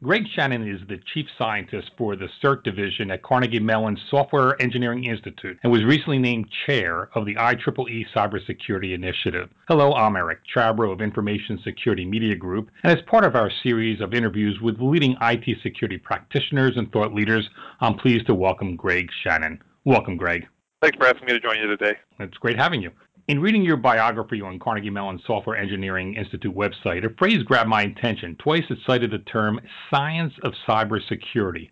Greg Shannon is the chief scientist for the CERT division at Carnegie Mellon Software Engineering Institute and was recently named chair of the IEEE Cybersecurity Initiative. Hello, I'm Eric Chabrow of Information Security Media Group, and as part of our series of interviews with leading IT security practitioners and thought leaders, I'm pleased to welcome Greg Shannon. Welcome, Greg. Thanks for asking me to join you today. It's great having you. In reading your biography on Carnegie Mellon Software Engineering Institute website, a phrase grabbed my attention. Twice it cited the term science of cybersecurity.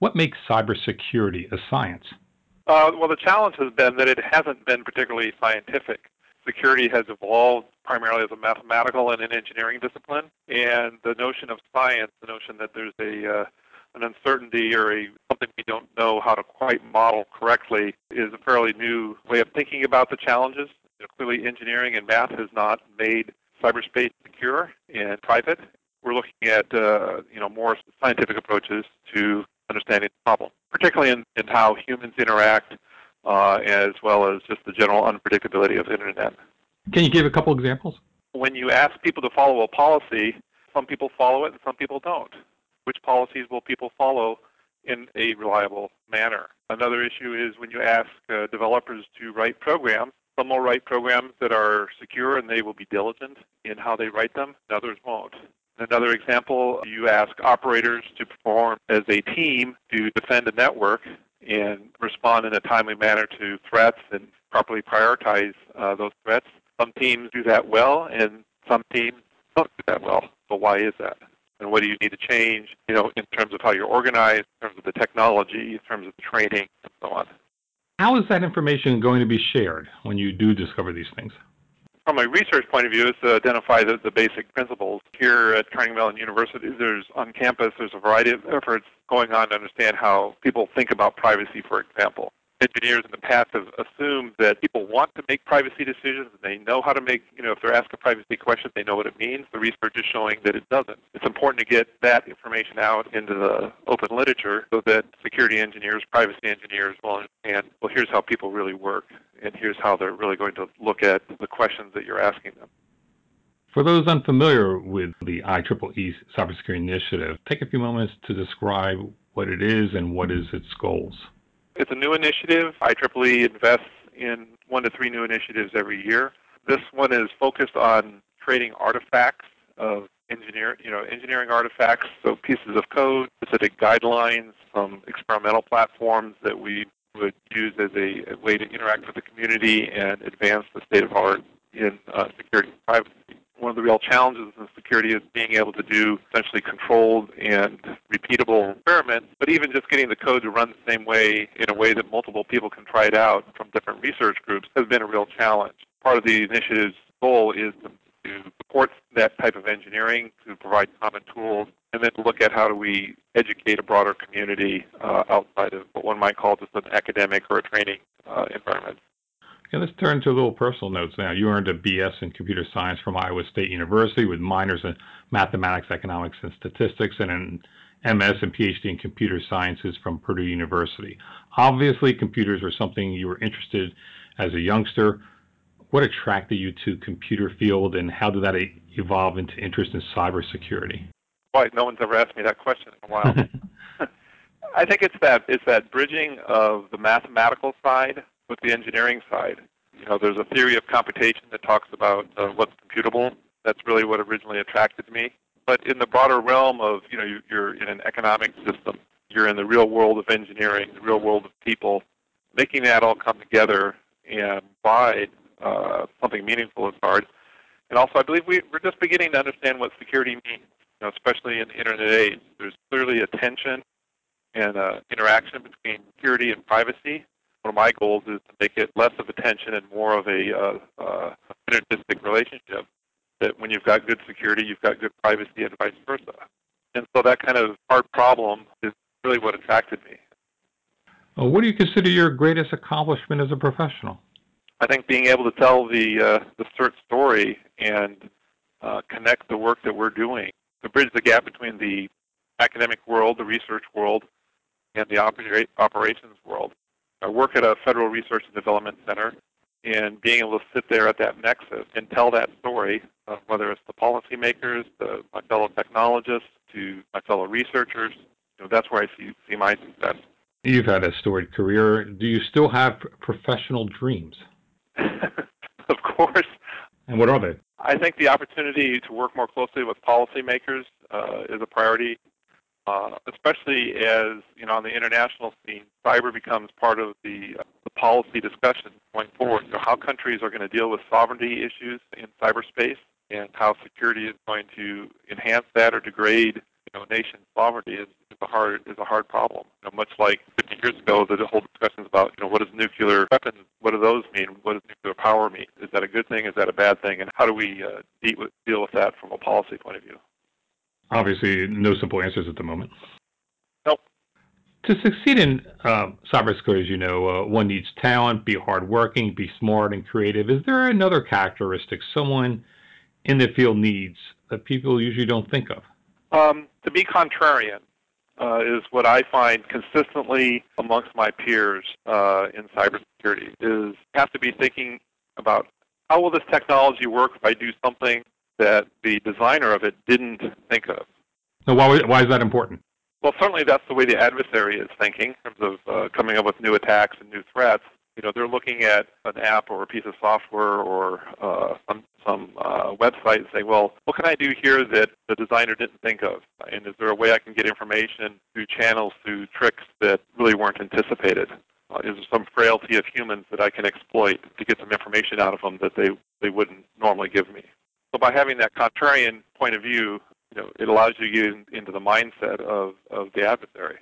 What makes cybersecurity a science? Uh, well, the challenge has been that it hasn't been particularly scientific. Security has evolved primarily as a mathematical and an engineering discipline, and the notion of science, the notion that there's a uh, an uncertainty or a something we don't know how to quite model correctly, is a fairly new way of thinking about the challenges you know, clearly, engineering and math has not made cyberspace secure and private. We're looking at uh, you know more scientific approaches to understanding the problem, particularly in, in how humans interact, uh, as well as just the general unpredictability of the internet. Can you give a couple examples? When you ask people to follow a policy, some people follow it and some people don't. Which policies will people follow in a reliable manner? Another issue is when you ask uh, developers to write programs, some will write programs that are secure and they will be diligent in how they write them, others won't. Another example, you ask operators to perform as a team to defend a network and respond in a timely manner to threats and properly prioritize uh, those threats. Some teams do that well and some teams don't do that well. So why is that? And what do you need to change, you know, in terms of how you're organized, in terms of the technology, in terms of the training, and so on. How is that information going to be shared when you do discover these things? From a research point of view, is to identify the, the basic principles. Here at Carnegie Mellon University, there's on campus, there's a variety of efforts going on to understand how people think about privacy, for example engineers in the past have assumed that people want to make privacy decisions and they know how to make, you know, if they're asked a privacy question, they know what it means. The research is showing that it doesn't. It's important to get that information out into the open literature so that security engineers, privacy engineers will understand, well, here's how people really work and here's how they're really going to look at the questions that you're asking them. For those unfamiliar with the IEEE Cybersecurity Initiative, take a few moments to describe what it is and what is its goals. It's a new initiative. IEEE invests in one to three new initiatives every year. This one is focused on creating artifacts of engineer, you know, engineering artifacts, so pieces of code, specific guidelines, some experimental platforms that we would use as a, a way to interact with the community and advance the state of art in uh, security and privacy one of the real challenges in security is being able to do essentially controlled and repeatable experiments, but even just getting the code to run the same way in a way that multiple people can try it out from different research groups has been a real challenge. Part of the initiative's goal is to, support that type of engineering, to provide common tools, and then to look at how do we educate a broader community uh, outside of what one might call just an academic or a training uh, environment. Let's turn to a little personal notes now. You earned a BS in computer science from Iowa State University with minors in mathematics, economics, and statistics, and an MS and PhD in computer sciences from Purdue University. Obviously, computers were something you were interested as a youngster. What attracted you to computer field, and how did that evolve into interest in cybersecurity? Boy, no one's ever asked me that question in a while. I think it's that it's that bridging of the mathematical side with the engineering side. You know, there's a theory of computation that talks about uh, what's computable. That's really what originally attracted me. But in the broader realm of, you know, you're in an economic system, you're in the real world of engineering, the real world of people, making that all come together and provide uh, something meaningful is hard. And also, I believe we, we're just beginning to understand what security means, you know, especially in the internet age. There's clearly a tension and uh, interaction between security and privacy one of my goals is to make it less of a tension and more of a uh, uh, synergistic relationship. That when you've got good security, you've got good privacy, and vice versa. And so that kind of hard problem is really what attracted me. Well, what do you consider your greatest accomplishment as a professional? I think being able to tell the uh, the CERT story and uh, connect the work that we're doing to bridge the gap between the academic world, the research world, and the opera operations world. I work at a federal research and development center. and being able to sit there at that nexus and tell that story, uh, whether it's the policymakers, the, my fellow technologists, to my fellow researchers, you know, that's where I see, see my success. You've had a storied career. Do you still have professional dreams? of course. And what are they? I think the opportunity to work more closely with policymakers uh, is a priority, uh, especially as you know on the international scene, cyber becomes part of the, uh, the policy discussion going forward. Know, how countries are going to deal with sovereignty issues in cyberspace, and how security is going to enhance that or degrade you know, nation sovereignty is, is a hard is a hard problem. You know, much like 50 years ago, the whole discussions about you know what does nuclear weapons, what do those mean? What does nuclear power mean? Is that a good thing? Is that a bad thing? And how do we uh, deal with that from a policy point of view? Obviously, no simple answers at the moment. Nope. To succeed in uh, cybersecurity, as you know, uh, one needs talent, be hardworking, be smart and creative. Is there another characteristic someone in the field needs that people usually don't think of? Um, to be contrarian uh, is what I find consistently amongst my peers uh, in cybersecurity. Is have to be thinking about how will this technology work if I do something that the designer of it didn't think of. So why why is that important? Well, certainly that's the way the adversary is thinking in terms of uh, coming up with new attacks and new threats. You know, they're looking at an app or a piece of software or uh, some some uh, website and say, well, what can I do here that the designer didn't think of? And is there a way I can get information through channels, through tricks that really weren't anticipated? Uh, is there some frailty of humans that I can exploit to get some information out of them that they, they wouldn't normally give by having that contrarian point of view, you know, it allows you to get in, into the mindset of, of the adversary.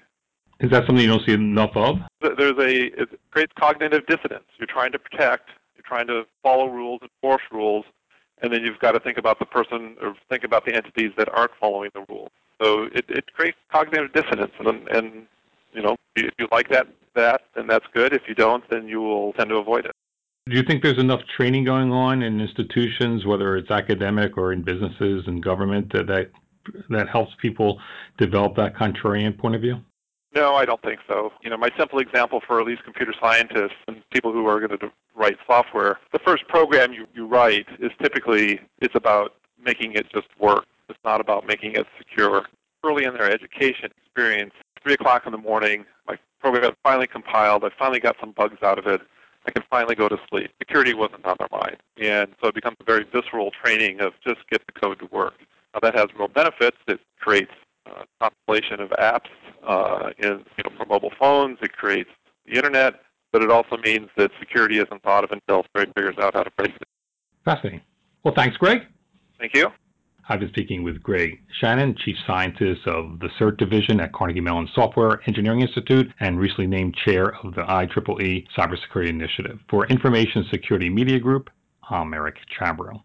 Is that something you don't see enough of? There's a it creates cognitive dissonance. You're trying to protect, you're trying to follow rules, enforce rules, and then you've got to think about the person or think about the entities that aren't following the rules. So it, it creates cognitive dissonance, and, and you know if you like that that then that's good. If you don't, then you will tend to avoid it. Do you think there's enough training going on in institutions, whether it's academic or in businesses and government, that that, that helps people develop that contrarian point of view? No, I don't think so. You know, my simple example for at least computer scientists and people who are going to write software, the first program you, you write is typically it's about making it just work. It's not about making it secure. Early in their education experience, three o'clock in the morning, my program finally compiled. I finally got some bugs out of it. I can finally go to sleep. Security wasn't on their mind, and so it becomes a very visceral training of just get the code to work. Now that has real benefits. It creates uh, compilation of apps uh, in, you know, for mobile phones. It creates the internet, but it also means that security isn't thought of until Greg figures out how to break it. Fascinating. Well, thanks, Greg. Thank you. I've been speaking with Greg Shannon, Chief Scientist of the CERT Division at Carnegie Mellon Software Engineering Institute and recently named Chair of the IEEE Cybersecurity Initiative. For Information Security Media Group, I'm Eric Chabrow.